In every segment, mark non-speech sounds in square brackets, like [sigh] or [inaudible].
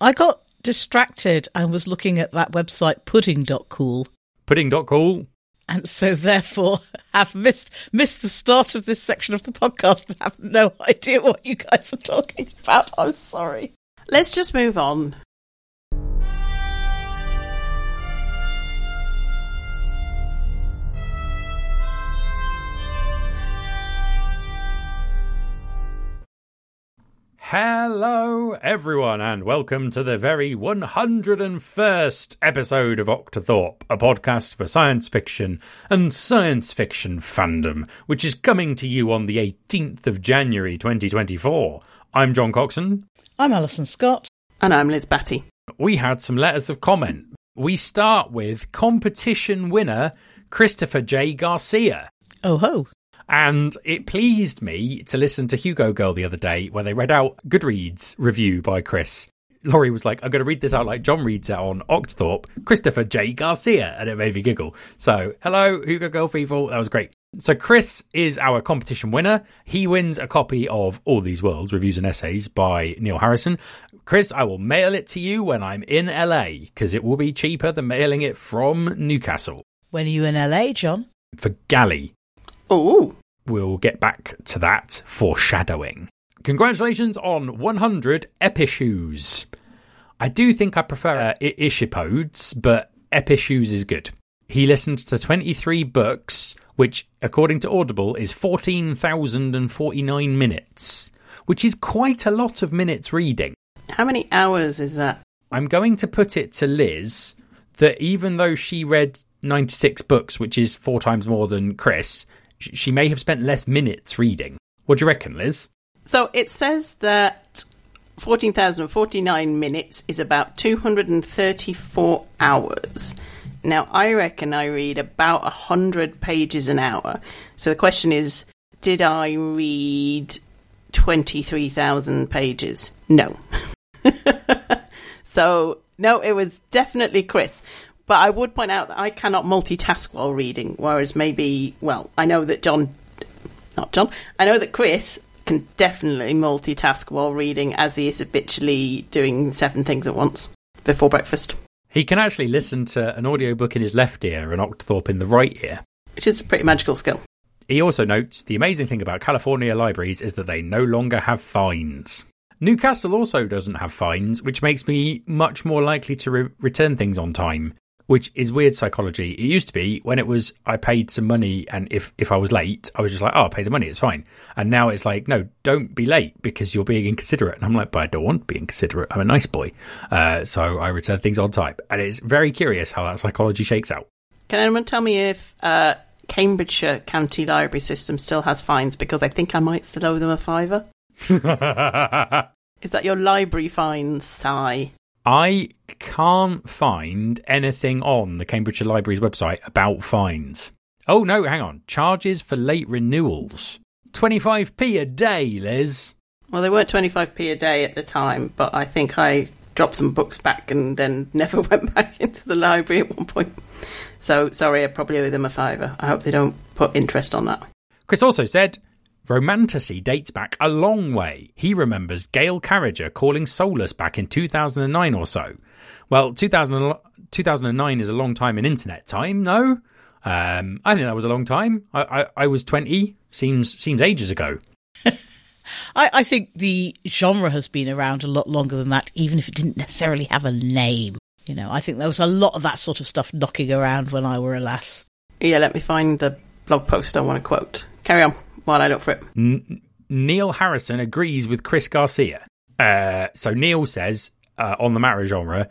I got distracted and was looking at that website pudding.cool Pudding.cool. and so therefore [laughs] have missed missed the start of this section of the podcast and have no [laughs] idea what you guys are talking about. I'm sorry. Let's just move on. Hello, everyone, and welcome to the very 101st episode of Octothorpe, a podcast for science fiction and science fiction fandom, which is coming to you on the 18th of January 2024. I'm John Coxon. I'm Alison Scott. And I'm Liz Batty. We had some letters of comment. We start with competition winner Christopher J. Garcia. Oh ho. And it pleased me to listen to Hugo Girl the other day where they read out Goodreads review by Chris. Laurie was like, I'm going to read this out like John reads it on Octothorpe, Christopher J. Garcia. And it made me giggle. So, hello, Hugo Girl people. That was great. So, Chris is our competition winner. He wins a copy of All These Worlds Reviews and Essays by Niall Harrison. Chris, I will mail it to you when I'm in LA because it will be cheaper than mailing it from Newcastle When are you in LA, John? for Galley. Oh, We'll get back to that foreshadowing. Congratulations on 100 epishoes. I do think I prefer uh, I- Ishipodes, but epishoes is good. He listened to 23 books, which, according to Audible, is 14,049 minutes, which is quite a lot of minutes reading. how many hours is that? I'm going to put it to Liz that even though she read 96 books, which is four times more than Chris, she may have spent less minutes reading. What do you reckon, Liz? So it says that 14,049 minutes is about 234 hours. Now, I reckon I read about 100 pages an hour. So the question is did I read 23,000 pages? No. [laughs] so, no, it was definitely Chris. But I would point out that I cannot multitask while reading, whereas maybe, well, I know that John, not John, I know that Chris can definitely multitask while reading, as he is habitually doing seven things at once before breakfast, He can actually listen to an audiobook in his left ear and Octothorpe in the right ear. which is a pretty magical skill. He also notes the amazing thing about California libraries is that they no longer have fines. Newcastle also doesn't have fines, which makes me much more likely to re- return things on time, which is weird psychology. It used to be when it was I paid some money and if, if I was late, I was just like, oh, I'll pay the money, it's fine. And now it's like, no, don't be late because you're being inconsiderate. And I'm like, but I don't want to be inconsiderate. I'm a nice boy. Uh, so I return things on time. And it's very curious how that psychology shakes out. Can anyone tell me if uh, Cambridgeshire County Library System still has fines? Because I think I might still owe them a fiver. [laughs] Is that your library fines, Sigh? I can't find anything on the Cambridgeshire Library's website about fines. Oh no, hang on. Charges for late renewals. 25p a day, Liz. Well, they weren't 25p a day at the time, but I think I dropped some books back and then [laughs] never went back into the library at one point. So, sorry, I probably owe them a fiver. I hope they don't put interest on that. Chris also said, Romantasy dates back a long way. He remembers Gail Carriger calling Soulless back in 2009 or so. Well, 2000, 2009 is a long time in internet time, no? Um, I think that was a long time. I, I, I was 20. Seems seems ages ago. [laughs] I, I think the genre has been around a lot longer than that, even if it didn't necessarily have a name. You know, I think there was a lot of that sort of stuff knocking around when I were a lass. Yeah, let me find the blog post I want to quote. Carry on while I look for it. N- Niall Harrison agrees with Chris Garcia. Uh, so Niall says uh, on the matter genre,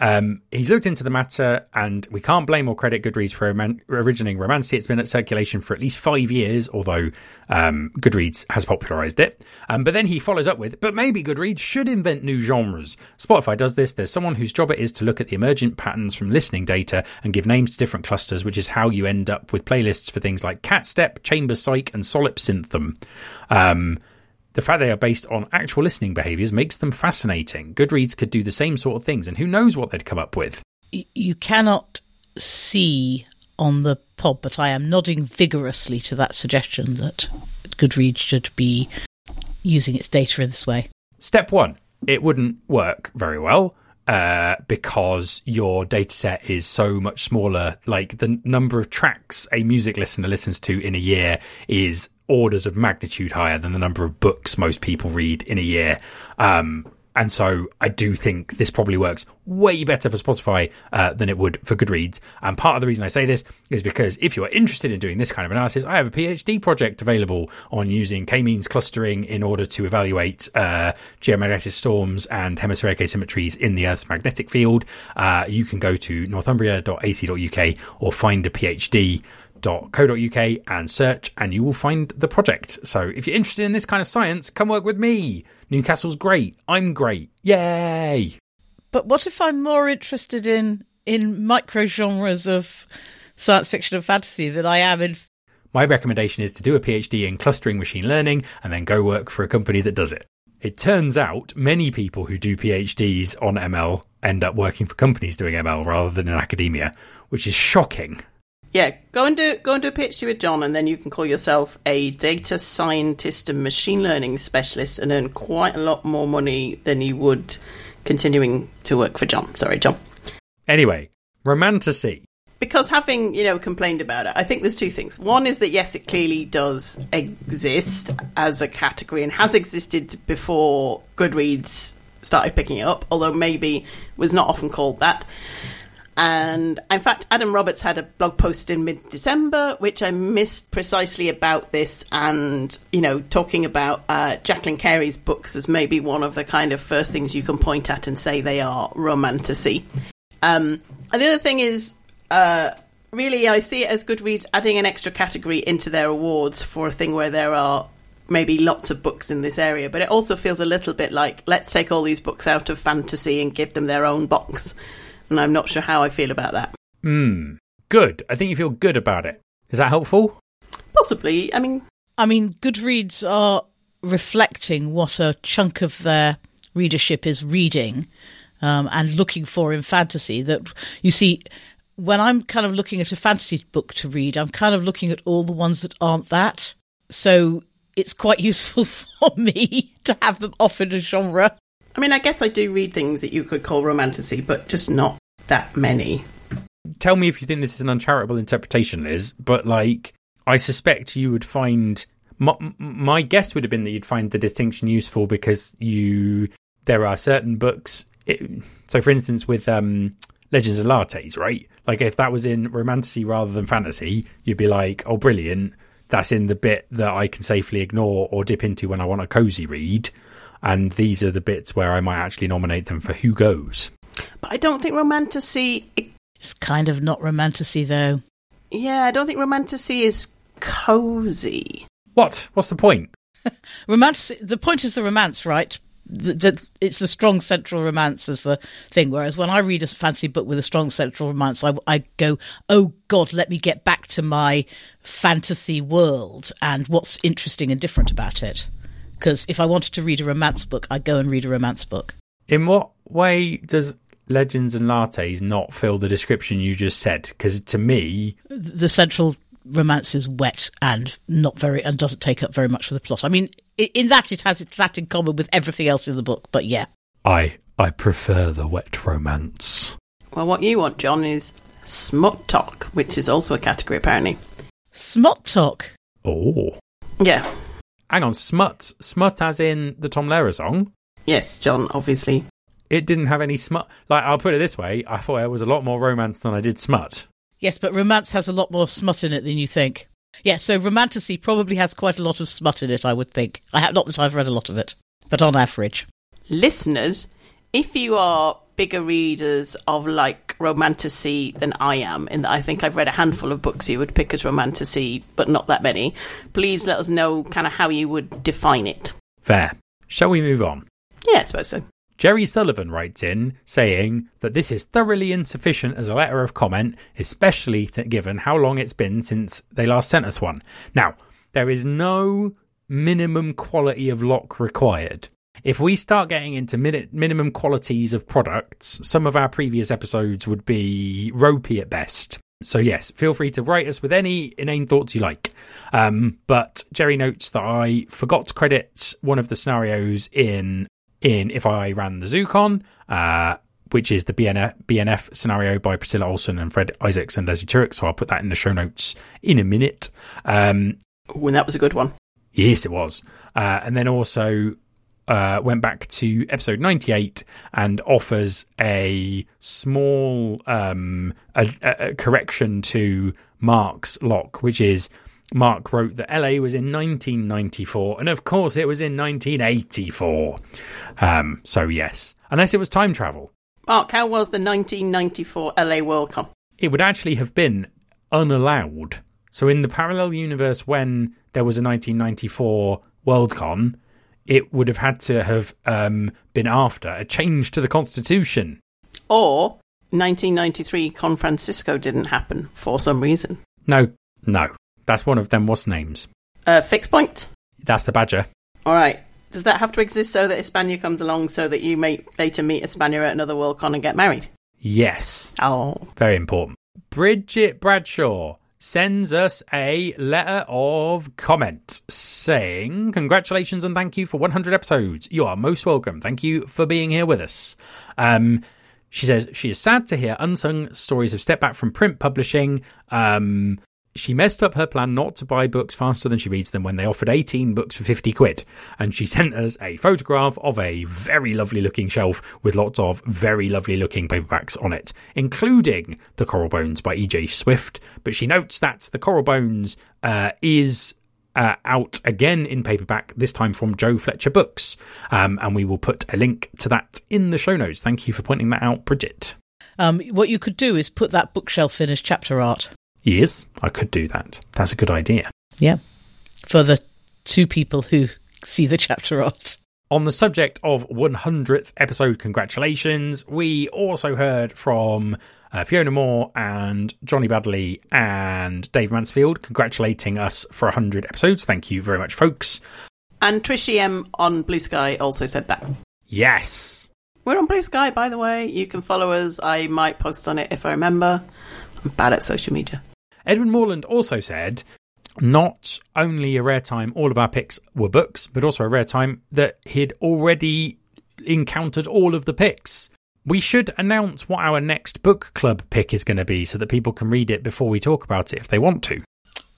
um, he's looked into the matter, and we can't blame or credit Goodreads for roman- originating Romancy. It's been at circulation for at least five years, although um, Goodreads has popularized it. Um, but then he follows up with, but maybe Goodreads should invent new genres. Spotify does this. There's someone whose job it is to look at the emergent patterns from listening data and give names to different clusters, which is how you end up with playlists for things like Catstep, Chamber Psych, and Solipsynthm. Um, the fact they are based on actual listening behaviors makes them fascinating. Goodreads could do the same sort of things, and who knows what they'd come up with. You cannot see on the pod, but I am nodding vigorously to that suggestion that Goodreads should be using its data in this way. Step one it wouldn't work very well uh, because your data set is so much smaller. Like the number of tracks a music listener listens to in a year is orders of magnitude higher than the number of books most people read in a year. Um, and so I do think this probably works way better for Spotify uh, than it would for Goodreads. And part of the reason I say this is because if you are interested in doing this kind of analysis, I have a PhD project available on using k-means clustering in order to evaluate uh, geomagnetic storms and hemispheric asymmetries in the Earth's magnetic field. Uh, you can go to northumbria.ac.uk or find a PhD co.uk and search and you will find the project. So if you're interested in this kind of science, come work with me. Newcastle's great. I'm great. Yay! But what if I'm more interested in in micro genres of science fiction and fantasy than I am in My recommendation is to do a PhD in clustering machine learning and then go work for a company that does it. It turns out many people who do PhDs on ML end up working for companies doing ML rather than in academia, which is shocking. Yeah, go and do go and do a PhD with John, and then you can call yourself a data scientist and machine learning specialist, and earn quite a lot more money than you would continuing to work for John. Sorry, John. Anyway, romantasy. Because having you know complained about it, I think there's two things. One is that yes, it clearly does exist as a category and has existed before Goodreads started picking it up, although maybe was not often called that. And in fact, Adam Roberts had a blog post in mid December, which I missed precisely about this, and, you know, talking about uh, Jacqueline Carey's books as maybe one of the kind of first things you can point at and say they are romantasy. Um, and the other thing is, uh, really, I see it as Goodreads adding an extra category into their awards for a thing where there are maybe lots of books in this area, but it also feels a little bit like let's take all these books out of fantasy and give them their own box and I'm not sure how I feel about that. Hmm. Good. I think you feel good about it. Is that helpful? Possibly. I mean, I mean, Goodreads are reflecting what a chunk of their readership is reading um, and looking for in fantasy. That you see, when I'm kind of looking at a fantasy book to read, I'm kind of looking at all the ones that aren't that. So it's quite [laughs] useful for me to have them off in a genre. I mean, I guess I do read things that you could call romantasy, but just not that many. Tell me if you think this is an uncharitable interpretation, Liz, but like, I suspect you would find. My, my guess would have been that you'd find the distinction useful because you. There are certain books. It, so, for instance, with um, Legends of Lattes, right? Like, if that was in romantasy rather than fantasy, you'd be like, oh, brilliant. That's in the bit that I can safely ignore or dip into when I want a cozy read and these are the bits where I might actually nominate them for Hugos. But I don't think romantasy. It's kind of not romantasy, though. Yeah, I don't think romantasy is cozy. What? What's the point? [laughs] romance. The point is the romance, right? The, the, it's the strong central romance as the thing. Whereas when I read a fancy book with a strong central romance, I, I go, "Oh God, let me get back to my fantasy world and what's interesting and different about it." Because if I wanted to read a romance book, I'd go and read a romance book. In what way does Legends and Lattes not fill the description you just said? Because to me, the central romance is wet and not very and doesn't take up very much for the plot. I mean, in that it has that in common with everything else in the book. But yeah, I I prefer the wet romance. Well, what you want, John, is smut talk, which is also a category apparently. Smut talk. Oh. Yeah. Hang on, smut. Smut as in the Tom Lehrer song? Yes, John, obviously. It didn't have any smut. Like, I'll put it this way I thought it was a lot more romance than I did smut. Yes, but romance has a lot more smut in it than you think. Yeah, so romantasy probably has quite a lot of smut in it, I would think. I have, not that I've read a lot of it, but on average. Listeners, if you are bigger readers of like romantasy than I am, in that I think I've read a handful of books you would pick as romantasy, but not that many. Please let us know kind of how you would define it. Fair. Shall we move on? Yeah, I suppose so. Geri Sullivan writes in saying that this is thoroughly insufficient as a letter of comment, especially given how long it's been since they last sent us one. Now, there is no minimum quality of LoC required. If we start getting into min- minimum qualities of products, some of our previous episodes would be ropey at best. So, yes, feel free to write us with any inane thoughts you like. Um, but Geri notes that I forgot to credit one of the scenarios in in If I Ran the Zoocon, uh, which is the BNF, BNF scenario by Priscilla Olson and Fred Isaacs and Leslie Turek. So I'll put that in the show notes in a minute. Um, Ooh, that was a good one. Yes, it was. Uh, and then also uh, went back to episode 98 and offers a small um, a, a correction to Mark's LoC, which is Mark wrote that LA was in 1994, and of course it was in 1984. Um, so, yes, unless it was time travel. Mark, how was the 1994 LA Worldcon? It would actually have been unallowed. So, in the parallel universe, when there was a 1994 Worldcon, it would have had to have um, been after a change to the Constitution. Or 1993 Con Francisco didn't happen for some reason. No, no, that's one of them. What's names? Uh, fix point. That's the Badger. All right. Does that have to exist so that Hispania comes along so that you may later meet Hispania at another Worldcon and get married? Yes, Oh. very important. Bridget Bradshaw sends us a letter of comment saying, Congratulations and thank you for 100 episodes. You are most welcome. Thank you for being here with us. Um, she says she is sad to hear unsung stories have stepped back from print publishing. Um, she messed up her plan not to buy books faster than she reads them when they offered 18 books for 50 quid. And she [laughs] sent us a photograph of a very lovely looking shelf with lots of very lovely looking paperbacks on it, including The Coral Bones by E.J. Swift. But she notes that The Coral Bones uh, is uh, out again in paperback, this time from Jo Fletcher Books. Um, and we will put a link to that in the show notes. Thank you for pointing that out, Bridget. Um, what you could do is put that bookshelf in as chapter art. Yes, I could do that. That's a good idea. Yeah. For the two people who see the chapter art. On the subject of 100th episode, congratulations. We also heard from uh, Fiona Moore and Johnny Badley and Dave Mansfield congratulating us for 100 episodes. Thank you very much, folks. And TrishEM on Bluesky also said that. Yes. We're on Bluesky, by the way. You can follow us. I might post on it if I remember. I'm bad at social media. Edwin Morland also said, not only a rare time all of our picks were books, but also a rare time that he'd already encountered all of the picks. We should announce what our next book club pick is going to be so that people can read it before we talk about it if they want to.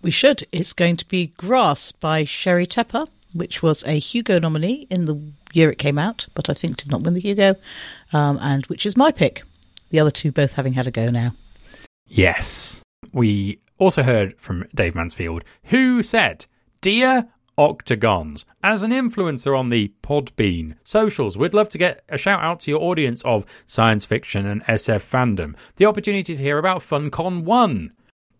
We should. It's going to be Grass by Sheri Tepper, which was a Hugo nominee in the year it came out, but I think did not win the Hugo, um, and which is my pick. The other two both having had a go now. Yes. We also heard from Dave Mansfield, who said, Dear Octagons, as an influencer on the Podbean socials, we'd love to get a shout out to your audience of science fiction and SF fandom. The opportunity to hear about FunCon 1.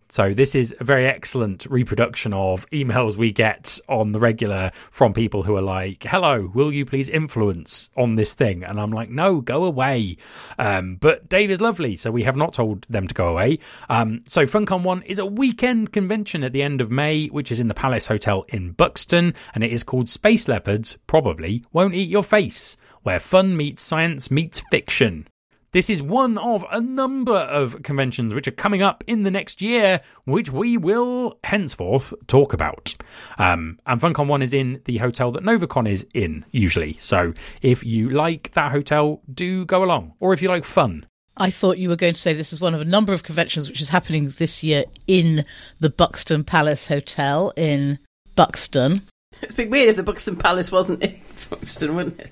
So this is a very excellent reproduction of emails we get on the regular from people who are like, "Hello, will you please influence on this thing?" And I'm like, "No, go away." Um, but Dave is lovely, so we have not told them to go away. Um, so FunCon One is a weekend convention at the end of May, which is in the Palace Hotel in Buxton, and it is called Space Leopards. Probably won't eat your face, where fun meets science meets fiction. This is one of a number of conventions which are coming up in the next year, which we will henceforth talk about. Um, and FunCon 1 is in the hotel that NovaCon is in, usually. So if you like that hotel, do go along. Or if you like fun. I thought you were going to say this is one of a number of conventions which is happening this year in the Buxton Palace Hotel in Buxton. It's been weird if the Buxton Palace wasn't in [laughs] Buxton, wouldn't it?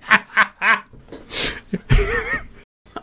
[laughs]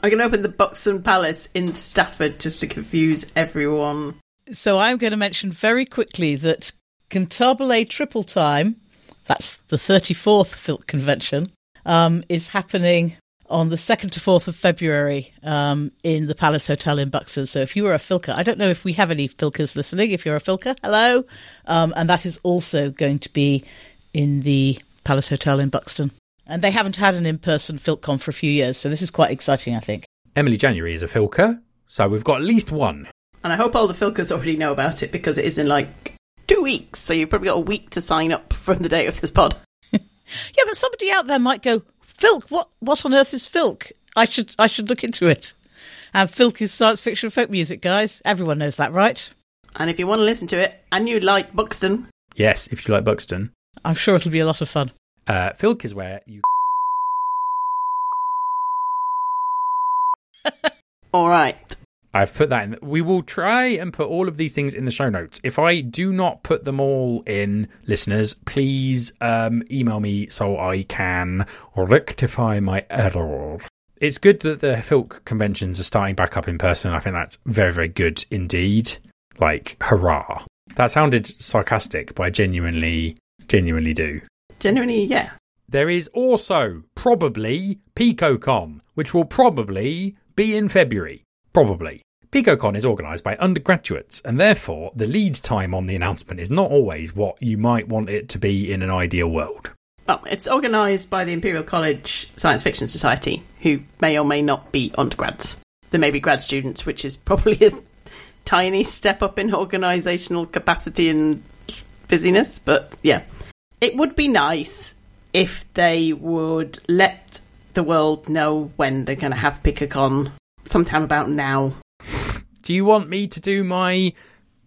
I'm going to open the Buxton Palace in Stafford just to confuse everyone. So I'm going to mention very quickly that Cantabile Triple Time, that's the 34th Filk convention, um, is happening on the 2nd to 4th of February um, in the Palace Hotel in Buxton. So if you are a Filker, I don't know if we have any Filkers listening. If you're a Filker, hello. Um, and that is also going to be in the Palace Hotel in Buxton. And they haven't had an in person FilkCon for a few years, so this is quite exciting, I think. Emily January is a Filker, so we've got at least one. And I hope all the Filkers already know about it because it is in like two weeks. So you've probably got a week to sign up from the date of this pod. [laughs] Yeah, but somebody out there might go, Filk, what what on earth is Filk? I should I should look into it. And Filk is science fiction folk music, guys. Everyone knows that, right? And if you want to listen to it and you like Buxton, Yes, if you like Buxton. I'm sure it'll be a lot of fun. Uh, Filk is where you. [laughs] all right. I've put that in. We will try and put all of these things in the show notes. If I do not put them all in, listeners, please um, email me so I can rectify my error. It's good that the Filk conventions are starting back up in person. I think that's very, very good indeed. Like, hurrah. That sounded sarcastic, but I genuinely, genuinely do. Genuinely, yeah. There is also probably PicoCon, which will probably be in February. Probably. PicoCon is organised by undergraduates, and therefore the lead time on the announcement is not always what you might want it to be in an ideal world. Well, it's organised by the Imperial College Science Fiction Society, who may or may not be undergrads. There may be grad students, which is probably a tiny step up in organisational capacity and busyness, but yeah. It would be nice if they would let the world know when they're going to have PicoCon sometime about now. Do you want me to do my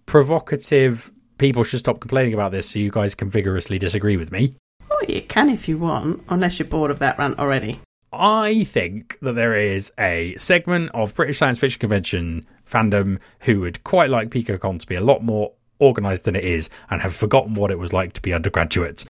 provocative people should stop complaining about this so you guys can vigorously disagree with me? Oh, you can if you want, unless you're bored of that rant already. I think that there is a segment of British Science Fiction Convention fandom who would quite like PicoCon to be a lot more organised than it is and have forgotten what it was like to be undergraduates.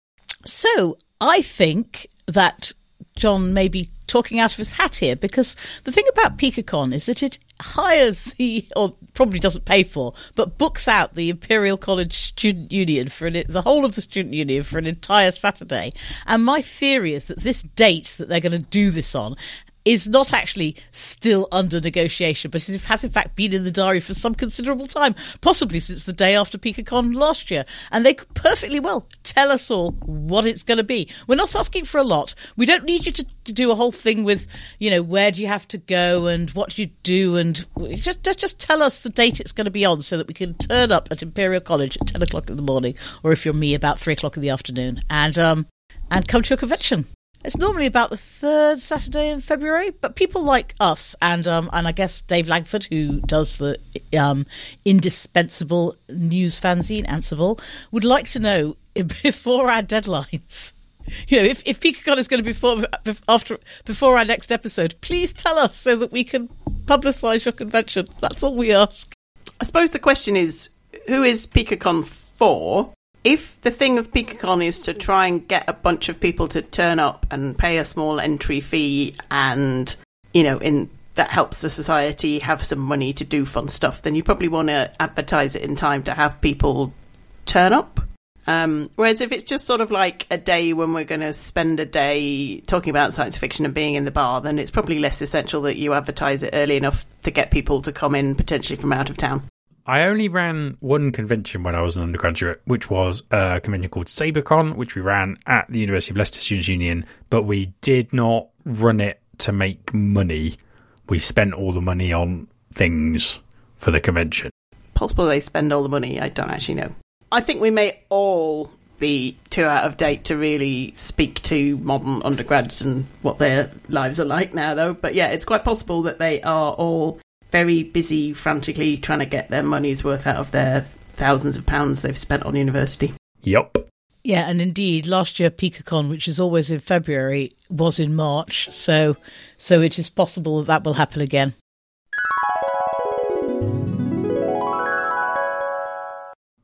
So I think that John may be talking out of his hat here because the thing about PicoCon is that it hires the, or probably doesn't pay for, but books out the Imperial College Student Union for an, the whole of the Student Union for an entire Saturday. And my theory is that this date that they're going to do this on is not actually still under negotiation, but has in fact been in the diary for some considerable time, possibly since the day after PicoCon last year. And they could perfectly well tell us all what it's going to be. We're not asking for a lot. We don't need you to, to do a whole thing with, you know, where do you have to go and what do you do, and just, just just tell us the date it's going to be on, so that we can turn up at Imperial College at ten o'clock in the morning, or if you're me, about three o'clock in the afternoon, and um and come to a convention. It's normally about the third Saturday in February, but people like us and um, and I guess Dave Langford, who does the um, indispensable news fanzine Ansible, would like to know [laughs] before our deadlines. [laughs] You know, if if is going to be before after before our next episode, please tell us so that we can publicise your convention. That's all we ask. I suppose the question is, who is PicoCon for? If the thing of PicoCon is to try and get a bunch of people to turn up and pay a small entry fee and, you know, in that helps the society have some money to do fun stuff, then you probably want to advertise it in time to have people turn up. Um, whereas if it's just sort of like a day when we're going to spend a day talking about science fiction and being in the bar, then it's probably less essential that you advertise it early enough to get people to come in potentially from out of town. I only ran one convention when I was an undergraduate, which was a convention called SaberCon, which we ran at the University of Leicester Students' Union, but we did not run it to make money. We spent all the money on things for the convention. Possible they spend all the money, I don't actually know. I think we may all be too out of date to really speak to modern undergrads and what their lives are like now, though. But yeah, it's quite possible that they are all very busy, frantically trying to get their money's worth out of their thousands of pounds they've spent on university. Yep. Yeah, and indeed, last year PicoCon, which is always in February, was in March. So, so it is possible that that will happen again.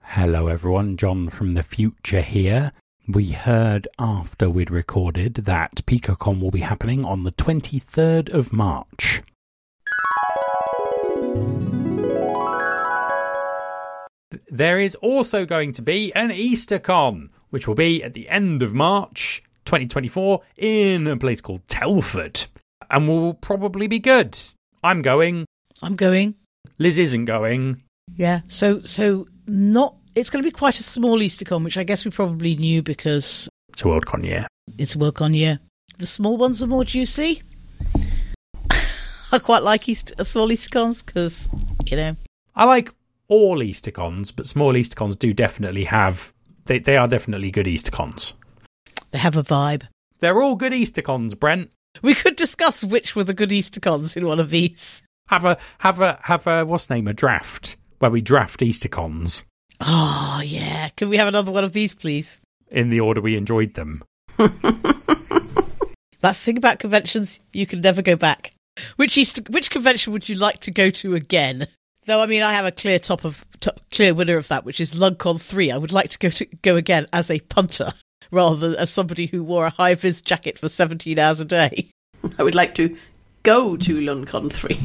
Hello, everyone. John from the future here. We heard after we'd recorded that PicoCon will be happening on the 23rd of March. There is also going to be an EasterCon, which will be at the end of March 2024 in a place called Telford, and will probably be good. I'm going. I'm going. Liz isn't going. Yeah. So so not. It's going to be quite a small EasterCon, which I guess we probably knew because it's a Worldcon year. It's a Worldcon year. The small ones are more juicy. [laughs] I quite like Easter, small EasterCons because you know I like all Eastercons, but small Eastercons do definitely have they they are definitely good Eastercons. They have a vibe. They're all good Eastercons, Brent. We could discuss which were the good Eastercons in one of these. Have a have a have a what's name a draft where we draft Eastercons. Oh yeah, can we have another one of these, please? In the order we enjoyed them. [laughs] That's the thing about conventions; you can never go back. Which East, which convention would you like to go to again? Though I mean, I have a clear top of top, clear winner of that, which is Loncon three. I would like to go to go again as a punter [laughs] rather than as somebody who wore a high vis jacket for seventeen hours a day. I would like to go to Loncon 3.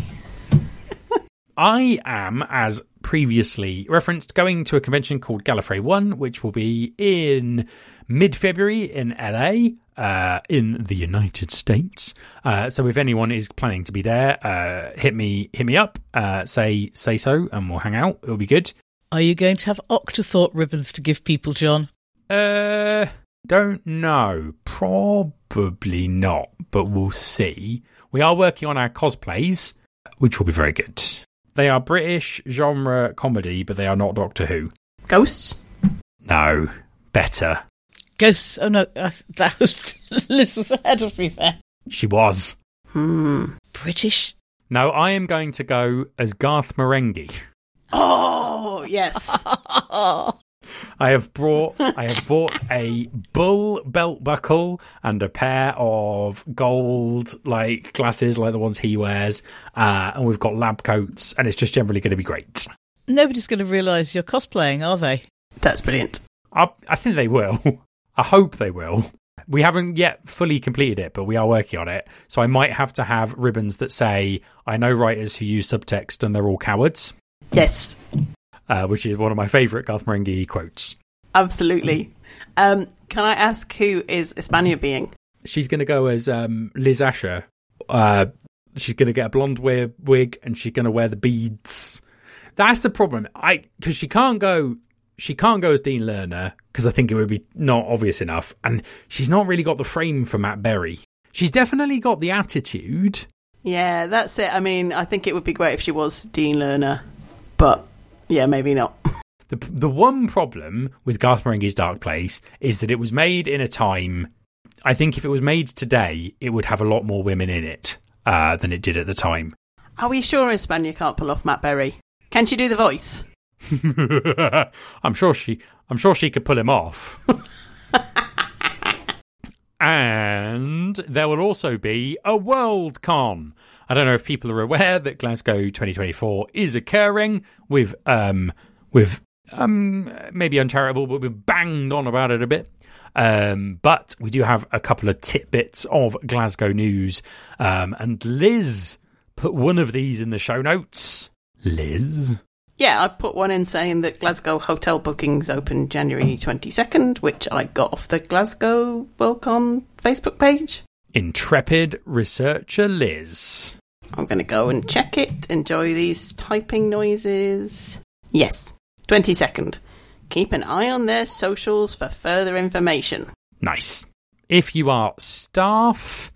I am, as previously referenced, going to a convention called Gallifrey One, which will be in mid February in LA, uh, in the United States. Uh, so if anyone is planning to be there, uh, hit me hit me up, uh, say say so, and we'll hang out. It'll be good. Are you going to have Octothorpe ribbons to give people, John? Uh, don't know. Probably not, but we'll see. We are working on our cosplays, which will be very good. They are British genre comedy, but they are not Doctor Who. Ghosts? No, better. Ghosts. Oh no, that was [laughs] Liz was ahead of me there. She was. Hmm. British. No, I am going to go as Garth Marenghi. Oh, yes. [laughs] I have brought, I have bought a bull belt buckle and a pair of gold like glasses, like the ones he wears, uh, and we've got lab coats, and it's just generally going to be great. Nobody's going to realise you're cosplaying, are they? That's brilliant. I, I think they will. [laughs] I hope they will. We haven't yet fully completed it, but we are working on it. So I might have to have ribbons that say, I know writers who use subtext and they're all cowards, Yes, uh, which is one of my favourite Garth Marenghi quotes. absolutely. Um, can I ask who is Hispania being? She's going to go as um, Liz Asher. Uh, she's going to get a blonde wig, wig and she's going to wear the beads. That's the problem. I because she can't go. She can't go as Dean Lerner because I think it would be not obvious enough, and she's not really got the frame for Matt Berry. She's definitely got the attitude. Yeah, that's it. I mean, I think it would be great if she was Dean Lerner, but yeah, maybe not. The the one problem with Garth Marenghi's Dark Place is that it was made in a time. I think if it was made today, it would have a lot more women in it uh, than it did at the time. Are we sure Hispania can't pull off Matt Berry? Can she do the voice? [laughs] I'm sure she. I'm sure she could pull him off. [laughs] and there will also be a World Con. I don't know if people are aware that Glasgow 2024 is occurring with um with um maybe uncharitable, but we've banged on about it a bit. Um, but we do have a couple of tidbits of Glasgow news, um, and Liz put one of these in the show notes. Liz. Yeah, I put one in saying that Glasgow hotel bookings open January 22nd, which I got off the Glasgow Worldcon Facebook page. Intrepid researcher Liz. I'm going to go and check it, enjoy these typing noises. Yes, 22nd. Keep an eye on their socials for further information. Nice. If you are staff,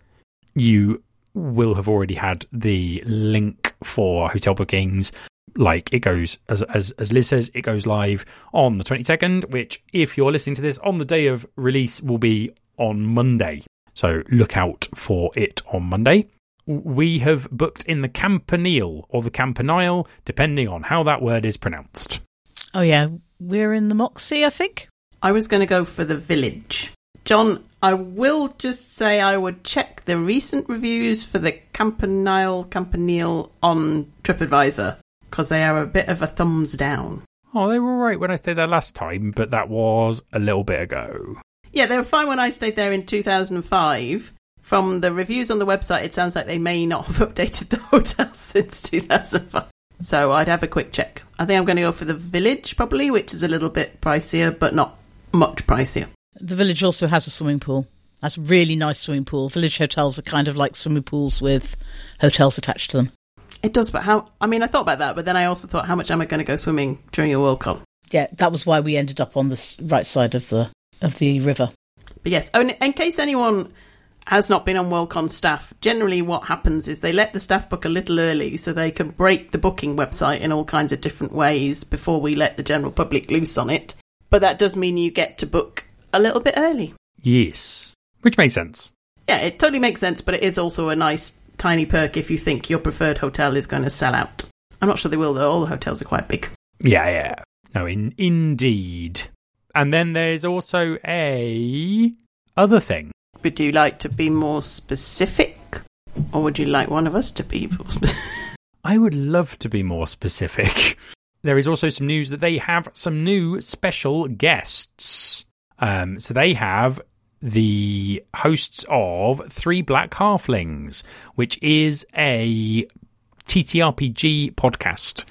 you will have already had the link for hotel bookings. Like it goes, as, as, as Liz says, it goes live on the 22nd, which, if you're listening to this on the day of release, will be on Monday. So look out for it on Monday. We have booked in the Campanile or the Campanile, depending on how that word is pronounced. Oh yeah, we're in the Moxy, I think. I was going to go for the village. John, I will just say I would check the recent reviews for the Campanile Campanile on TripAdvisor because they are a bit of a thumbs down. Oh, they were all right when I stayed there last time, but that was a little bit ago. Yeah, they were fine when I stayed there in 2005. From the reviews on the website, it sounds like they may not have [laughs] updated the hotel [laughs] since 2005. So I'd have a quick check. I think I'm going to go for the village, probably, which is a little bit pricier, but not much pricier. The village also has a swimming pool. That's a really nice swimming pool. Village hotels are kind of like swimming pools with hotels attached to them. It does, but how? I mean, I thought about that, but then I also thought, how much am I going to go swimming during a Worldcon? Yeah, that was why we ended up on the right side of the of the river. But yes, oh, in case anyone has not been on Worldcon staff, generally what happens is they let the staff book a little early so they can break the booking website in all kinds of different ways before we let the general public loose on it. But that does mean you get to book a little bit early. Yes. Which makes sense. Yeah, it totally makes sense, but it is also a nice tiny perk if you think your preferred hotel is going to sell out. I'm not sure they will though, all the hotels are quite big. Yeah, yeah. No, in, indeed. And then there's also a other thing. Would you like to be more specific? Or would you like one of us to be more specific? [laughs] I would love to be more specific. There is also some news that they have some new special guests. Um, so they have the hosts of Three Black Halflings, which is a TTRPG podcast.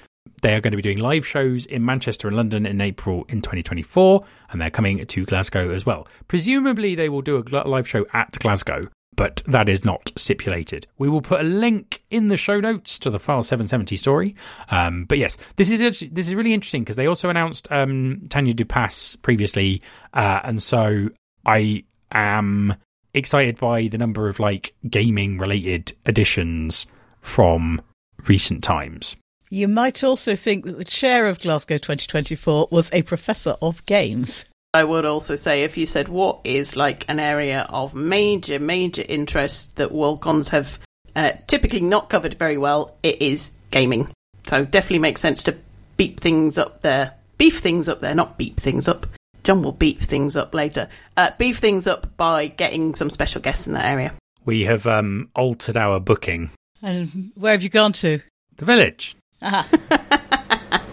They are going to be doing live shows in Manchester and London in April in 2024, and they're coming to Glasgow as well. Presumably, they will do a live show at Glasgow, but that is not stipulated. We will put a link in the show notes to the File 770 story. Um, but yes, this is actually, this is really interesting because they also announced um, Tanya DePass previously, uh, and so I am excited by the number of like gaming related additions from recent times. You might also think that the chair of Glasgow 2024 was a professor of games. I would also say if you said what is like an area of major, major interest that Worldcons have uh, typically not covered very well, it is gaming. So definitely makes sense to beep things up there. Beef things up there, not beep things up. John will beep things up later. Uh, beef things up by getting some special guests in that area. We have um, altered our booking. And where have you gone to? The village. Uh-huh. Aha. [laughs]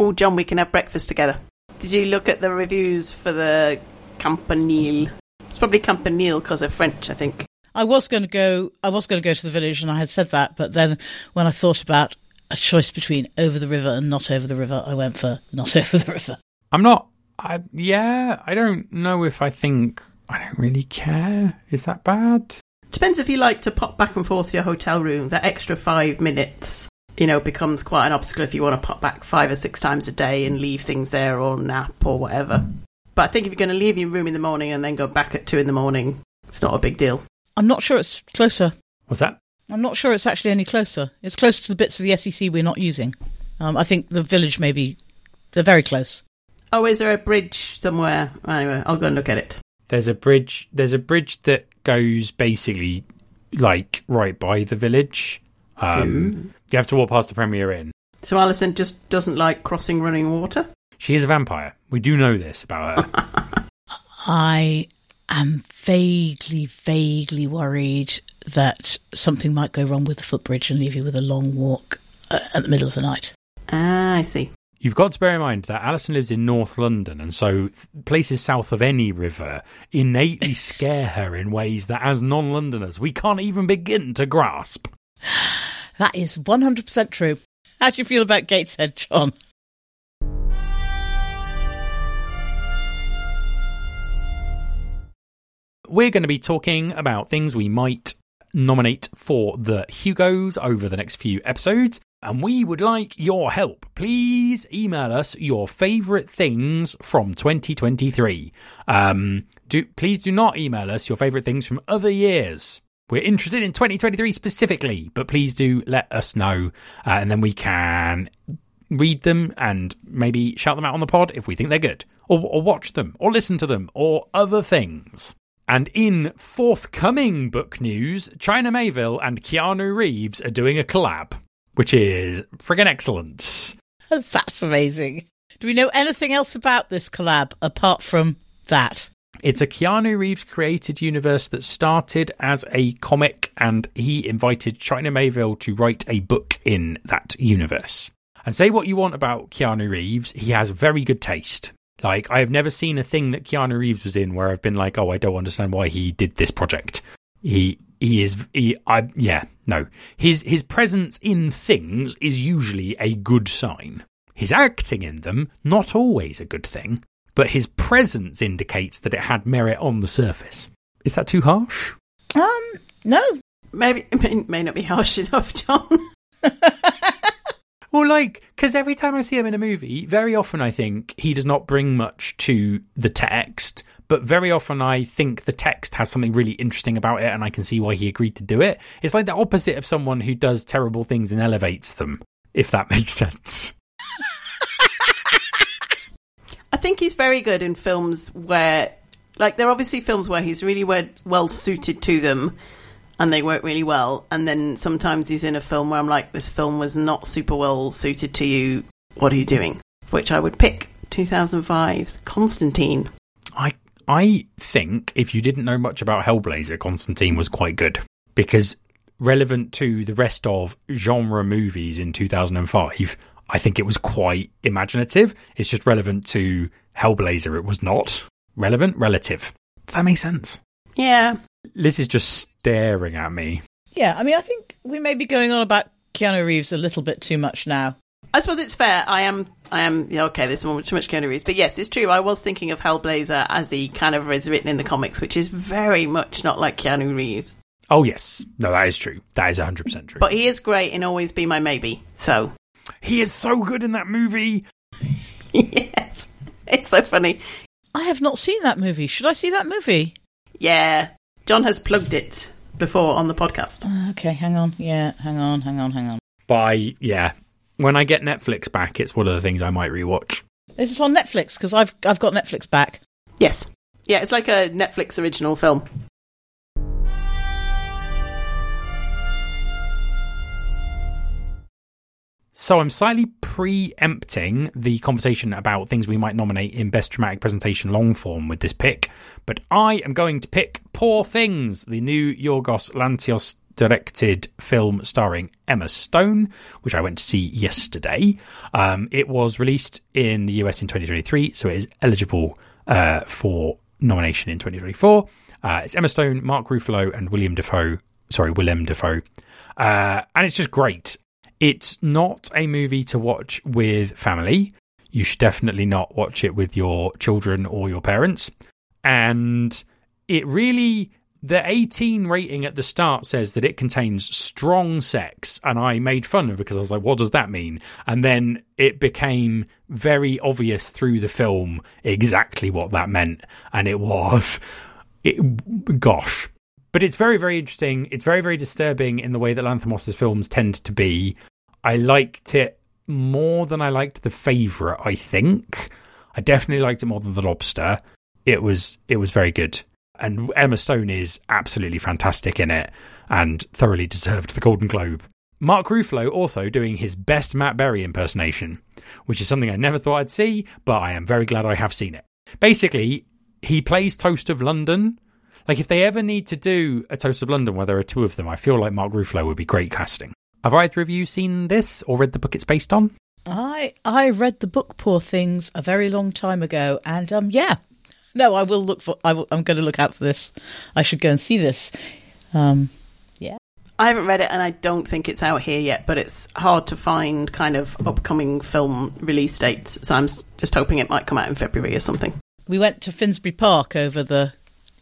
Oh, John, we can have breakfast together. Did you look at the reviews for the Campanile? It's probably Campanile because they're French, I think. I was going to go. I was going to go to the village, and I had said that. But then, when I thought about a choice between over the river and not over the river, I went for not [laughs] over the river. I'm not. I yeah. I don't know if I think I don't really care. Is that bad? Depends if you like to pop back and forth to your hotel room. That extra five minutes, you know, becomes quite an obstacle if you want to pop back five or six times a day and leave things there or nap or whatever. But I think if you're going to leave your room in the morning and then go back at two in the morning, it's not a big deal. I'm not sure it's closer. What's that? I'm not sure it's actually any closer. It's closer to the bits of the SEC we're not using. Um, I think the village maybe they're very close. Oh, is there a bridge somewhere? Anyway, I'll go and look at it. There's a bridge. There's a bridge that goes basically like right by the village. Um, you have to walk past the Premier Inn. So Alison just doesn't like crossing running water? She is a vampire. We do know this about her. [laughs] I am vaguely, vaguely worried that something might go wrong with the footbridge and leave you with a long walk uh, at the middle of the night. Ah, I see. You've got to bear in mind that Alison lives in North London, and so places south of any river innately scare her in ways that, as non Londoners, we can't even begin to grasp. [laughs] That is 100% true. How do you feel about Gateshead, John? We're going to be talking about things we might nominate for the Hugos over the next few episodes, and we would like your help. Please email us your favourite things from 2023. Um, do please do not email us your favourite things from other years. We're interested in 2023 specifically, but please do let us know, uh, and then we can read them and maybe shout them out on the pod if we think they're good, or, or watch them, or listen to them, or other things. And in forthcoming book news, China Miéville and Keanu Reeves are doing a collab, which is friggin' excellent. [laughs] That's amazing. Do we know anything else about this collab apart from that? It's a Keanu Reeves created universe that started as a comic, and he invited China Miéville to write a book in that universe. And say what you want about Keanu Reeves, he has very good taste. Like, I have never seen a thing that Keanu Reeves was in where I've been like, oh, I don't understand why he did this project. He he is he I yeah no his his presence in things is usually a good sign. His acting in them not always a good thing, but his presence indicates that it had merit on the surface. Is that too harsh? Um, no. Maybe it [laughs] may, may not be harsh enough, John. Well, like, because every time I see him in a movie, very often I think he does not bring much to the text, but very often I think the text has something really interesting about it and I can see why he agreed to do it. It's like the opposite of someone who does terrible things and elevates them, if that [laughs] makes sense. I think he's very good in films where, like, there are obviously films where he's really well, suited to them and they work really well. And then sometimes he's in a film where I'm like, this film was not super well suited to you. What are you doing? Which I would pick 2005's Constantine. I I think if you didn't know much about Hellblazer, Constantine was quite good because relevant to the rest of genre movies in 2005, I think it was quite imaginative. It's just relevant to Hellblazer. It was not relevant, relative. Does that make sense? Yeah. Liz is just staring at me. Yeah, I mean, I think we may be going on about Keanu Reeves a little bit too much now. I suppose it's fair. I am, I am, yeah, okay, there's too much Keanu Reeves. But yes, it's true. I was thinking of Hellblazer as he kind of is written in the comics, which is very much not like Keanu Reeves. Oh, yes. No, that is true. That is 100% true. But he is great in Always Be My Maybe. So. He is so good in that movie. [laughs] yes. It's so funny. I have not seen that movie. Should I see that movie? Yeah. John has plugged it before on the podcast. Uh, okay, hang on. Yeah, hang on, hang on, hang on. By, yeah. When I get Netflix back, it's one of the things I might rewatch. Is it on Netflix? Because I've I've got Netflix back. Yes. Yeah, it's like a Netflix original film. So I'm slightly preempting the conversation about things we might nominate in Best Dramatic Presentation long form with this pick, but I am going to pick Poor Things, the new Yorgos Lanthimos directed film starring Emma Stone, which I went to see yesterday. Um, it was released in the US in 2023, so it is eligible uh, for nomination in 2024. Uh, it's Emma Stone, Mark Ruffalo, and William Defoe. Sorry, Willem Defoe. Uh, and it's just great. It's not a movie to watch with family. You should definitely not watch it with your children or your parents. And it really, the 18 rating at the start says that it contains strong sex. And I made fun of it because I was like, what does that mean? And then it became very obvious through the film exactly what that meant. And it was, it, gosh. But it's very, very interesting. It's very, very disturbing in the way that Lanthimos' films tend to be. I liked it more than I liked The Favourite, I think. I definitely liked it more than The Lobster. It was it was very good. And Emma Stone is absolutely fantastic in it and thoroughly deserved the Golden Globe. Mark Ruffalo also doing his best Matt Berry impersonation, which is something I never thought I'd see, but I am very glad I have seen it. Basically, he plays Toast of London. Like if they ever need to do a Toast of London where there are two of them, I feel like Mark Ruffalo would be great casting. Have either of you seen this or read the book it's based on? I I read the book Poor Things a very long time ago, and um yeah, no, I will look for. I will, I am going to look out for this. I should go and see this. Um, yeah, I haven't read it, and I don't think it's out here yet. But it's hard to find kind of upcoming film release dates, so I'm just hoping it might come out in February or something. We went to Finsbury Park over the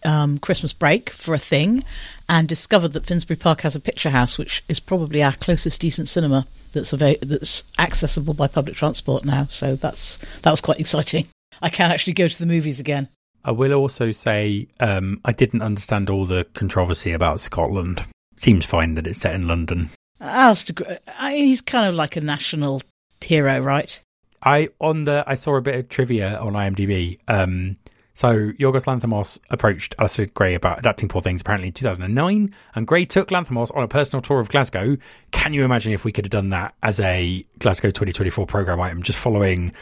um, Christmas break for a thing and discovered that Finsbury Park has a picture house, which is probably our closest decent cinema that's av- that's accessible by public transport now. So that's that was quite exciting. I can actually go to the movies again. I will also say um, I didn't understand all the controversy about Scotland. Seems fine that it's set in London. Alasdair, he's kind of like a national hero, right? I on the I saw a bit of trivia on IMDb. Um, so Yorgos Lanthimos approached Alasdair Gray about adapting Poor Things apparently in 2009, and Gray took Lanthimos on a personal tour of Glasgow. Can you imagine if we could have done that as a Glasgow 2024 program item, just following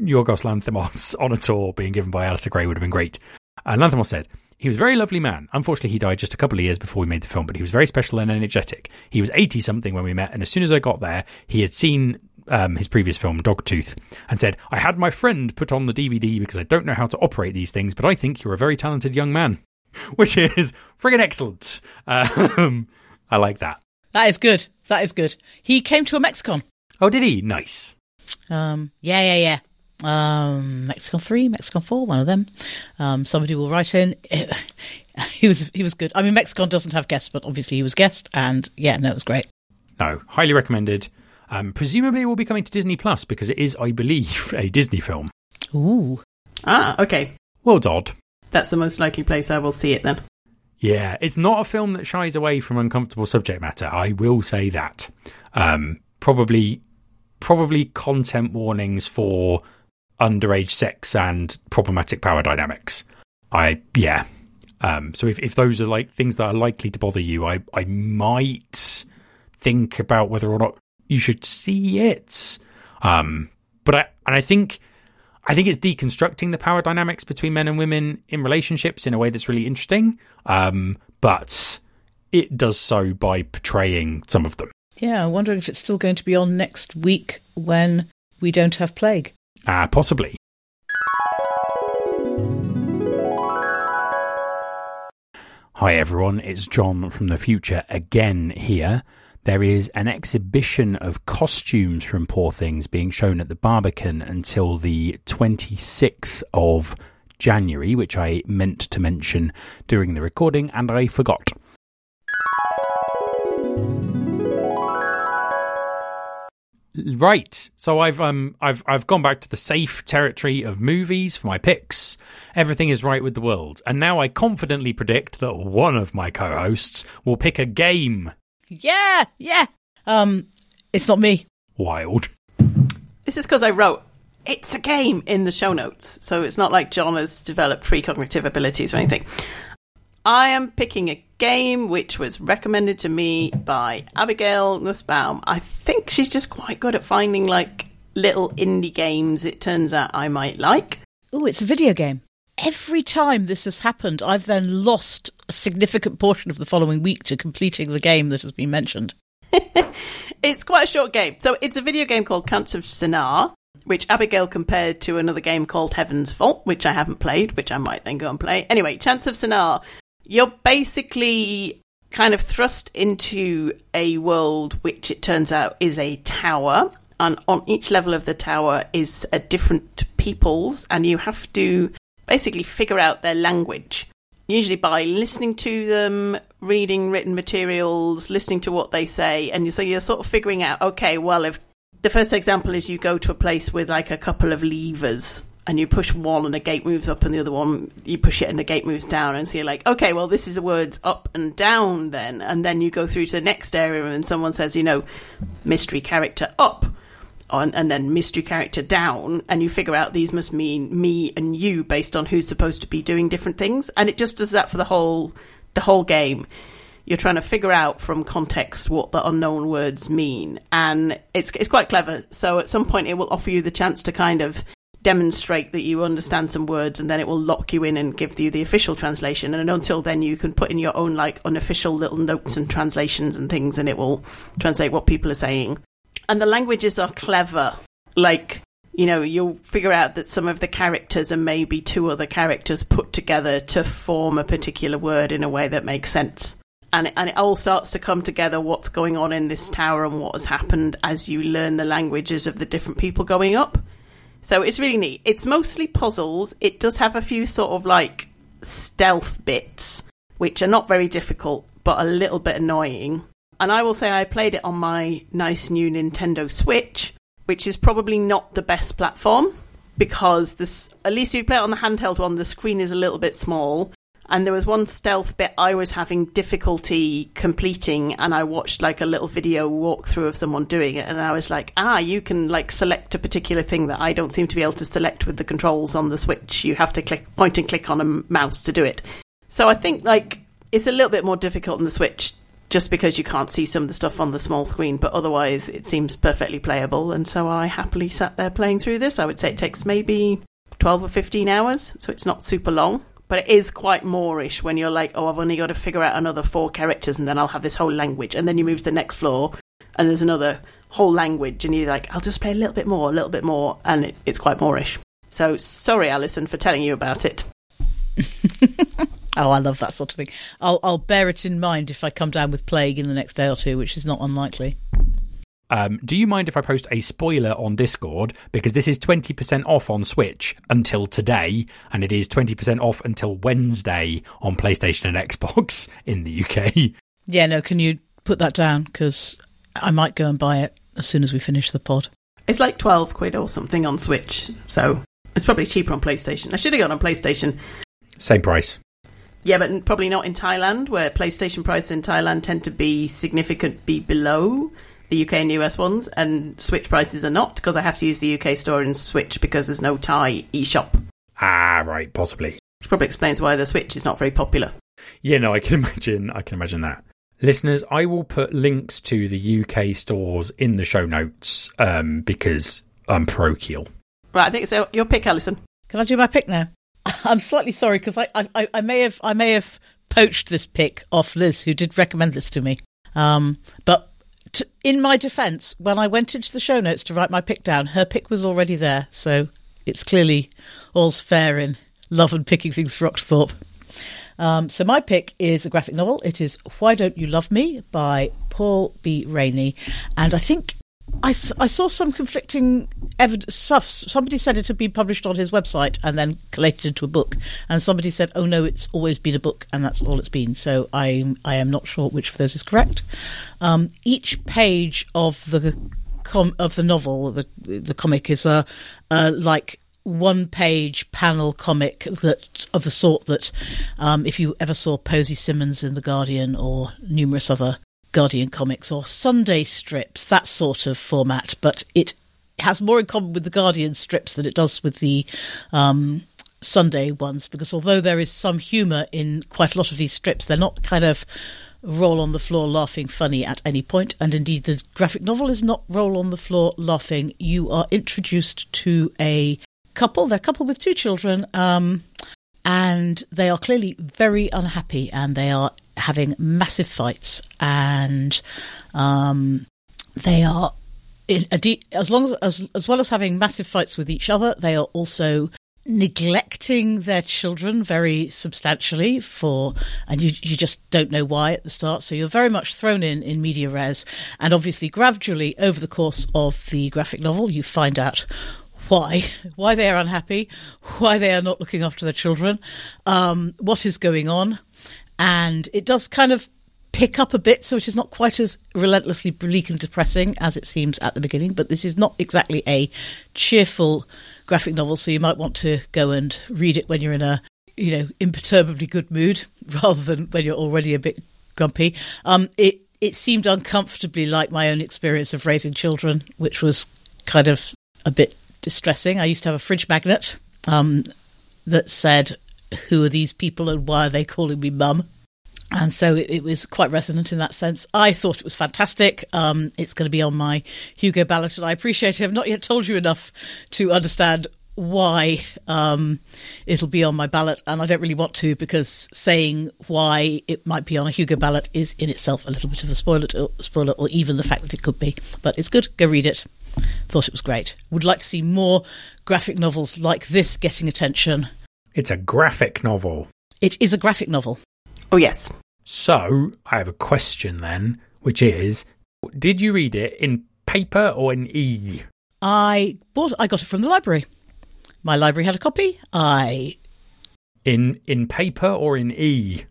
Yorgos Lanthimos [laughs] on a tour being given by Alasdair Gray would have been great. And Lanthimos said, he was a very lovely man. Unfortunately, he died just a couple of years before we made the film, but he was very special and energetic. He was 80 something when we met, and as soon as I got there, he had seen um, his previous film, Dogtooth, and said, I had my friend put on the DVD because I don't know how to operate these things, but I think you're a very talented young man. [laughs] Which is friggin' excellent. Um, I like that. That is good. That is good. He came to a Mexicon. Oh, did he? Nice. Um, yeah, yeah, yeah. Um, Mexicon three, Mexicon four, one of them. Um, somebody will write in. [laughs] he was he was good. I mean, Mexicon doesn't have guests, but obviously he was guest, and yeah, no, it was great. No, highly recommended. Um, presumably, it will be coming to Disney Plus because it is, I believe, [laughs] a Disney film. Ooh. Ah, okay. Well, it's odd. That's the most likely place I will see it then. Yeah, it's not a film that shies away from uncomfortable subject matter. I will say that. Um, probably, probably content warnings for underage sex and problematic power dynamics. I yeah. Um, so if, if those are like things that are likely to bother you, I I might think about whether or not you should see it. Um, but I and I think I think it's deconstructing the power dynamics between men and women in relationships in a way that's really interesting. Um, but it does so by portraying some of them. Yeah, I'm wondering if it's still going to be on next week when we don't have plague. Ah, uh, possibly. Hi everyone, it's John from the future again here. There is an exhibition of costumes from Poor Things being shown at the Barbican until the 26th of January, which I meant to mention during the recording and I forgot. Right. So I've um I've I've gone back to the safe territory of movies for my picks. Everything is right with the world. And now I confidently predict that one of my co-hosts will pick a game. Yeah, yeah. Um it's not me. Wild. This is because I wrote it's a game in the show notes. So it's not like John has developed precognitive abilities or anything. I am picking a game which was recommended to me by Abigail Nussbaum. I think she's just quite good at finding like little indie games it turns out I might like. Oh, it's a video game. Every time this has happened, I've then lost a significant portion of the following week to completing the game that has been mentioned. [laughs] it's quite a short game. So it's a video game called Chants of Sennaar, which Abigail compared to another game called Heaven's Vault, which I haven't played, which I might then go and play. Anyway, Chants of Sennaar you're basically kind of thrust into a world which it turns out is a tower and on each level of the tower is a different peoples and you have to basically figure out their language usually by listening to them reading written materials listening to what they say and so you're sort of figuring out okay well if the first example is you go to a place with like a couple of levers and you push one and a gate moves up and the other one you push it and the gate moves down and so you're like okay well this is the words up and down then and then you go through to the next area and someone says you know mystery character up on, and then mystery character down and you figure out these must mean me and you based on who's supposed to be doing different things. And it just does that for the whole the whole game. You're trying to figure out from context what the unknown words mean. And it's it's quite clever. So at some point it will offer you the chance to kind of demonstrate that you understand some words and then it will lock you in and give you the official translation. And until then you can put in your own like unofficial little notes and translations and things and it will translate what people are saying and the languages are clever like you know you'll figure out that some of the characters are maybe two other characters put together to form a particular word in a way that makes sense and it, and it all starts to come together what's going on in this tower and what has happened as you learn the languages of the different people going up so it's really neat. It's mostly puzzles. It does have a few sort of like stealth bits, which are not very difficult, but a little bit annoying. And I will say I played it on my nice new Nintendo Switch, which is probably not the best platform because this, at least if you play it on the handheld one, the screen is a little bit small and there was one stealth bit I was having difficulty completing, and I watched like a little video walkthrough of someone doing it, and I was like, ah, you can like select a particular thing that I don't seem to be able to select with the controls on the Switch. You have to click point and click on a mouse to do it. So I think like it's a little bit more difficult on the Switch just because you can't see some of the stuff on the small screen, but otherwise it seems perfectly playable. And so I happily sat there playing through this. I would say it takes maybe 12 or 15 hours, so it's not super long but it is quite moreish when you're like, oh, I've only got to figure out another four characters and then I'll have this whole language. And then you move to the next floor and there's another whole language and you're like, I'll just play a little bit more, a little bit more. And it, it's quite moreish. So sorry, Alison, for telling you about it. [laughs] oh, I love that sort of thing. I'll, I'll bear it in mind if I come down with plague in the next day or two, which is not unlikely. Um, do you mind if I post a spoiler on Discord? Because this is 20% off on Switch until today, and it is 20% off until Wednesday on PlayStation and Xbox [laughs] in the UK. Yeah, no, can you put that down? Because I might go and buy it as soon as we finish the pod. It's like 12 quid or something on Switch, so it's probably cheaper on PlayStation. I should have gone on PlayStation. Same price. Yeah, but probably not in Thailand, where PlayStation prices in Thailand tend to be significantly below the UK and US ones, and Switch prices are not because I have to use the UK store and Switch because there's no Thai eShop. Ah, right, possibly. Which probably explains why the Switch is not very popular. Yeah, no, I can [laughs] imagine. I can imagine that. Listeners, I will put links to the UK stores in the show notes um, because I'm parochial. Right, I think it's your pick, Alison. Can I do my pick now? [laughs] I'm slightly sorry because I, I, I may have I may have poached this pick off Liz, who did recommend this to me. Um, but in my defence, when I went into the show notes to write my pick down, her pick was already there, so it's clearly all's fair in love and picking things for Octothorpe. Um, so my pick is a graphic novel. It is Why Don't You Love Me by Paul B. Rainey, and I think I, I saw some conflicting evidence stuff. Somebody said it had been published on his website and then collated into a book, and somebody said, "Oh no, it's always been a book, and that's all it's been." So I I am not sure which of those is correct. Um, each page of the com- of the novel, the the comic, is a, like one page panel comic that of the sort that um, if you ever saw Posy Simmonds in the Guardian or numerous other Guardian comics or Sunday strips, that sort of format, but it has more in common with the Guardian strips than it does with the um, Sunday ones, because although there is some humour in quite a lot of these strips, they're not kind of roll on the floor laughing funny at any point. point, and indeed the graphic novel is not roll on the floor laughing. You are introduced to a couple, they're a couple with two children, um, and they are clearly very unhappy and they are having massive fights. And um, they are de- as long as, as as well as having massive fights with each other they are also neglecting their children very substantially for and you you just don't know why at the start. So you're very much thrown in in media res. And obviously gradually over the course of the graphic novel you find out why, [laughs] why they are unhappy, why they are not looking after their children, um, what is going on. And it does kind of pick up a bit, so it is not quite as relentlessly bleak and depressing as it seems at the beginning. But this is not exactly a cheerful graphic novel, so you might want to go and read it when you're in a you know imperturbably good mood [laughs] rather than when you're already a bit grumpy. Um, it it seemed uncomfortably like my own experience of raising children, which was kind of a bit distressing. I used to have a fridge magnet um, that said, Who are these people and why are they calling me mum? And so it, it, was quite resonant in that sense. I thought it was fantastic. Um, it's going to be on my Hugo ballot, and I appreciate it. I've not yet told you enough to understand why um, it'll be on my ballot, and I don't really want to because saying why it might be on a Hugo ballot is in itself a little bit of a spoiler, spoiler, or even the fact that it could be. But it's good. Go read it. Thought it was great. Would like to see more graphic novels like this getting attention. It's a graphic novel. It is a graphic novel. Oh, yes. So, I have a question then, which is Did you read it in paper or in e? I bought I got it from the library. My library had a copy. I in in paper or in e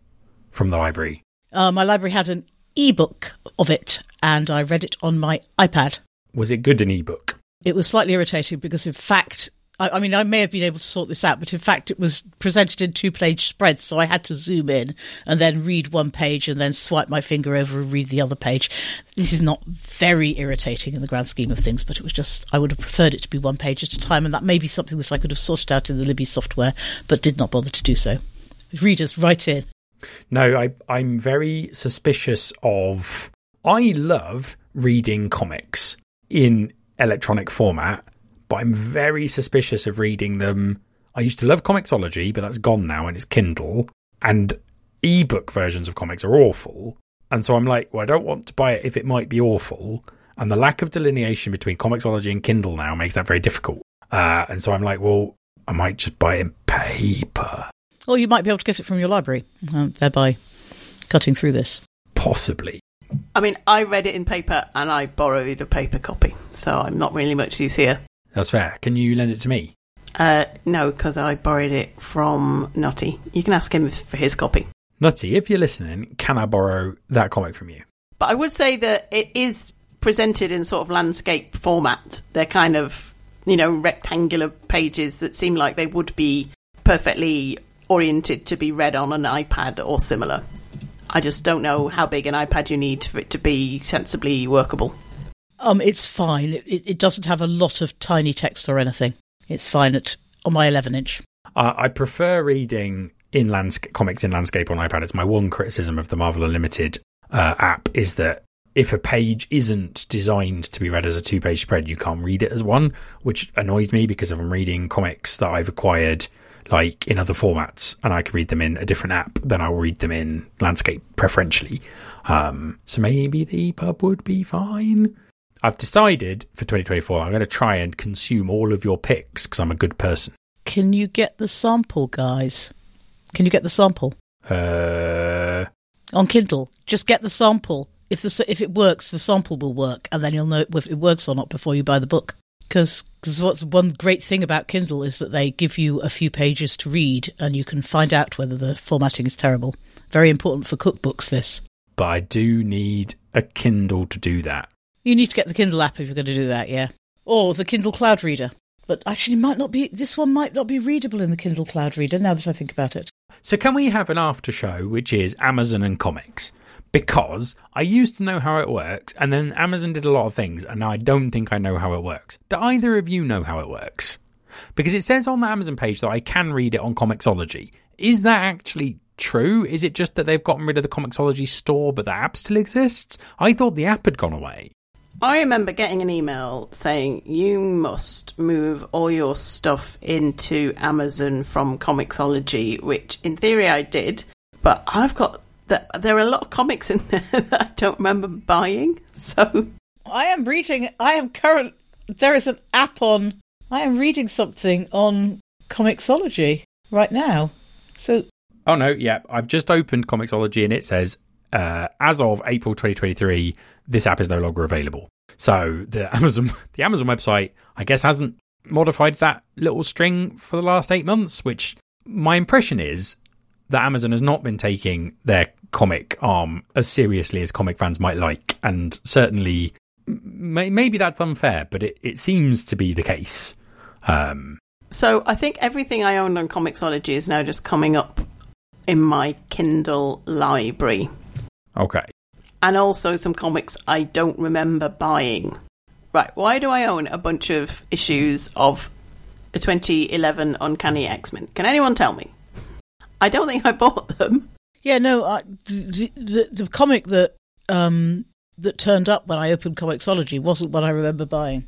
from the library. Uh, my library had an e-book of it, and I read it on my iPad. Was it good in ebook? It was slightly irritating because, in fact, I, I, mean, I may have been able to sort this out, but in fact, it was presented in two page spreads, so I had to zoom in and then read one page and then swipe my finger over and read the other page. This is not very irritating in the grand scheme of things, but it was just, I would have preferred it to be one page at a time, and that may be something that I could have sorted out in the Libby software, but did not bother to do so. Readers, write in. No, I, I'm very suspicious of. I love reading comics in electronic format, but I'm very suspicious of reading them. I used to love Comixology, but that's gone now and it's Kindle. And ebook versions of comics are awful. And so I'm like, well, I don't want to buy it if it might be awful. And the lack of delineation between Comixology and Kindle now makes that very difficult. Uh, and so I'm like, well, I might just buy it in paper. Or you might be able to get it from your library, um, thereby cutting through this. Possibly. I mean, I read it in paper and I borrowed a paper copy, so I'm not really much use here. That's fair. Can you lend it to me? Uh, no, because I borrowed it from Nutty. You can ask him for his copy. Nutty, if you're listening, can I borrow that comic from you? But I would say that it is presented in sort of landscape format. They're kind of, you know, rectangular pages that seem like they would be perfectly oriented to be read on an iPad or similar. I just don't know how big an iPad you need for it to be sensibly workable. Um, it's fine. It, it doesn't have a lot of tiny text or anything. It's fine at on my 11 inch. Uh, I prefer reading in landscape comics in landscape on iPad. It's my one criticism of the Marvel Unlimited uh, app is that if a page isn't designed to be read as a two-page spread, you can't read it as one, which annoys me because if I'm reading comics that I've acquired like in other formats, and I can read them in a different app, then I'll read them in landscape preferentially. Um, so maybe the pub would be fine. I've decided for 2024 I'm going to try and consume all of your picks because I'm a good person. Can you get the sample, guys? Can you get the sample Uh, on Kindle? Just get the sample. If the if it works, the sample will work, and then you'll know if it works or not before you buy the book. Because what's one great thing about Kindle is that they give you a few pages to read, and you can find out whether the formatting is terrible. Very important for cookbooks. This but I do need a Kindle to do that. you need to get the Kindle app if you're going to do that, yeah, or the Kindle Cloud Reader. But actually, it might not be. This one might not be readable in the Kindle Cloud Reader. Now that I think about it. So can we have an after show which is Amazon and comics? Because I used to know how it works, and then Amazon did a lot of things, and now I don't think I know how it works. Do either of you know how it works? Because it says on the Amazon page that I can read it on Comixology. Is that actually true? Is it just that they've gotten rid of the Comixology store, but the app still exists? I thought the app had gone away. I remember getting an email saying you must move all your stuff into Amazon from Comixology, which in theory I did, but I've got the, there are a lot of comics in [laughs] there that I don't remember buying. So I am reading. I am current. There is an app on. I am reading something on Comixology right now. So Oh no, yeah, I've just opened Comixology and it says uh, as of April 2023, this app is no longer available. So the [laughs] Amazon the Amazon website, I guess, hasn't modified that little string for the last eight months. Which my impression is that Amazon has not been taking their comic arm as seriously as comic fans might like, and certainly may, maybe that's unfair, but it, it seems to be the case. Um, so I think everything I owned on Comixology is now just coming up in my Kindle library. okay, and also some comics I don't remember buying. Right, why do I own a bunch of issues of the 2011 Uncanny X Men? Can anyone tell me? I don't think I bought them. yeah, no, I, the, the the comic that um that turned up when I opened Comixology wasn't what I remember buying.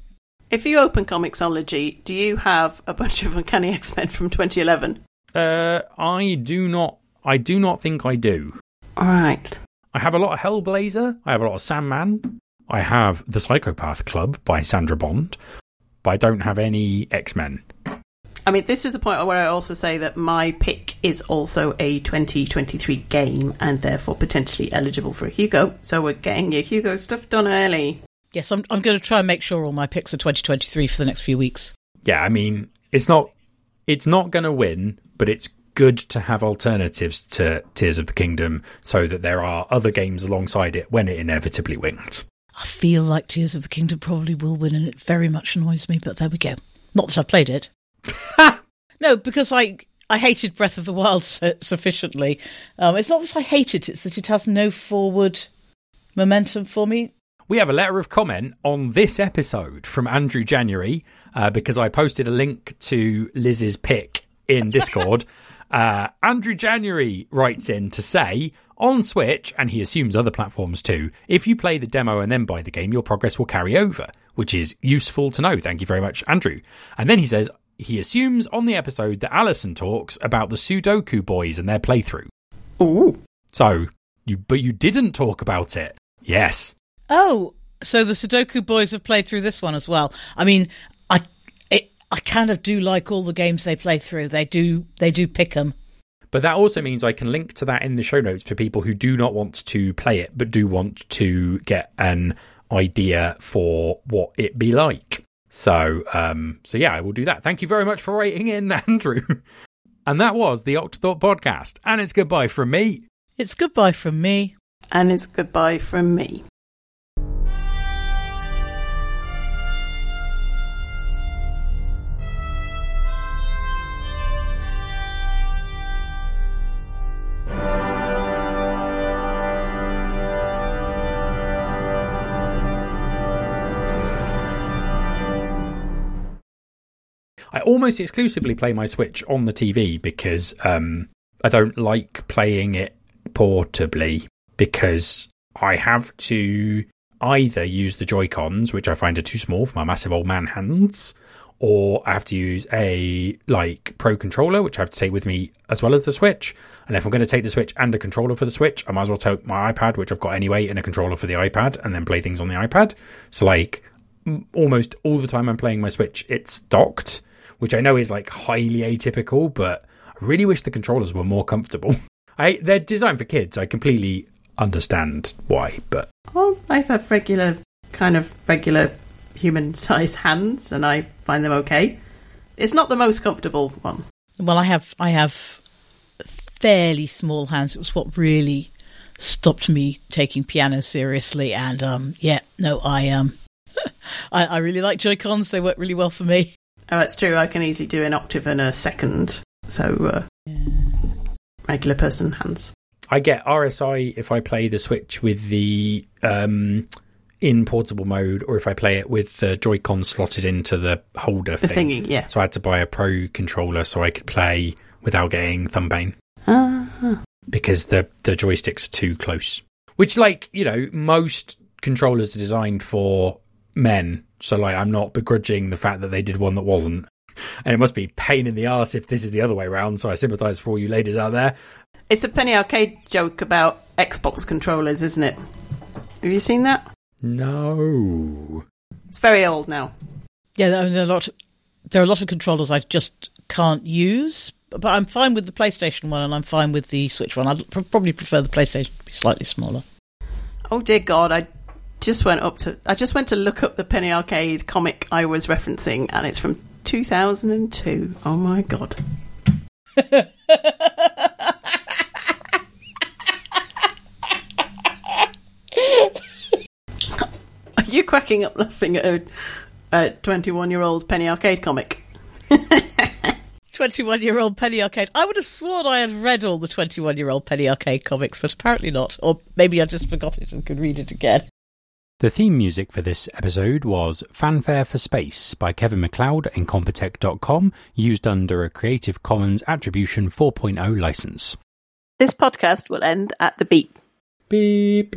If you open Comixology, do you have a bunch of Uncanny X Men from 2011? uh, I do not. I do not think I do. All right. I have a lot of Hellblazer. I have a lot of Sandman. I have The Psychopath Club by Sandra Bond, but I don't have any X Men. I mean, this is the point where I also say that my pick is also a 2023 game and therefore potentially eligible for a Hugo. So we're getting your Hugo stuff done early. Yes, I'm I'm going to try and make sure all my picks are 2023 for the next few weeks. Yeah, I mean, it's not. It's not going to win, but it's good to have alternatives to Tears of the Kingdom, so that there are other games alongside it when it inevitably wins. I feel like Tears of the Kingdom probably will win, and it very much annoys me. But there we go. Not that I've played it. [laughs] no, because I I hated Breath of the Wild su- sufficiently. Um, it's not that I hate it; it's that it has no forward momentum for me. We have a letter of comment on this episode from Andrew January uh, because I posted a link to Liz's pick in Discord. [laughs] uh, Andrew January writes in to say on Switch, and he assumes other platforms too, if you play the demo and then buy the game, your progress will carry over, which is useful to know. Thank you very much, Andrew. And then he says he assumes on the episode that Alison talks about the Sudoku boys and their playthrough. Ooh. So, you but you didn't talk about it. Yes. Oh, so the Sudoku boys have played through this one as well. I mean, I it, I kind of do like all the games they play through. They do they do pick them. But that also means I can link to that in the show notes for people who do not want to play it, but do want to get an idea for what it be like. So, um, so yeah, I will do that. Thank you very much for writing in, [laughs] Andrew. and that was the Octothorpe podcast, and it's goodbye from me. It's goodbye from me. And it's goodbye from me. I almost exclusively play my Switch on the TV because um, I don't like playing it portably because I have to either use the Joy Cons, which I find are too small for my massive old man hands, or I have to use a like pro controller, which I have to take with me as well as the Switch. And if I'm going to take the Switch and a controller for the Switch, I might as well take my iPad, which I've got anyway, and a controller for the iPad, and then play things on the iPad. So like almost all the time I'm playing my Switch, it's docked, which I know is like highly atypical, but I really wish the controllers were more comfortable. [laughs] I they're designed for kids. I completely understand why, but Well, I have regular, kind of regular human [laughs] sized hands and I find them okay. It's not the most comfortable one. Well, I have I have fairly small hands. It was what really stopped me taking piano seriously. And um, yeah, no, I um, [laughs] I, I really like Joy Cons. They work really well for me. Oh, it's true. I can easily do an octave and a second. So, uh, regular person hands. I get RSI if I play the Switch with the um, in portable mode, or if I play it with the Joy-Con slotted into the holder The thing. thingy, yeah. So I had to buy a Pro controller so I could play without getting thumb pain Ah. because the the joysticks are too close. Which, like you know, most controllers are designed for men. So like, I'm not begrudging the fact that they did one that wasn't. And it must be pain in the ass if this is the other way around. So I sympathise for all you ladies out there. It's a penny arcade joke about Xbox controllers, isn't it? Have you seen that? No. It's very old now. Yeah, there are a lot. There are a lot of controllers I just can't use. But I'm fine with the PlayStation one, and I'm fine with the Switch one. I'd pr- probably prefer the PlayStation to be slightly smaller. Oh dear God! I just went up to. I just went to look up the penny arcade comic I was referencing, and it's from 2002. Oh my God! [laughs] Are you cracking up laughing at a- a 21 year old penny arcade comic? [laughs] 21 year old Penny Arcade. I would have sworn I had read all the 21 year old Penny Arcade comics, but apparently not. Or maybe I just forgot it and could read it again. The theme music for this episode was Fanfare for Space by Kevin MacLeod and Incompetech.com, used under a Creative Commons Attribution 4.0 license. This podcast will end at the beep. Beep.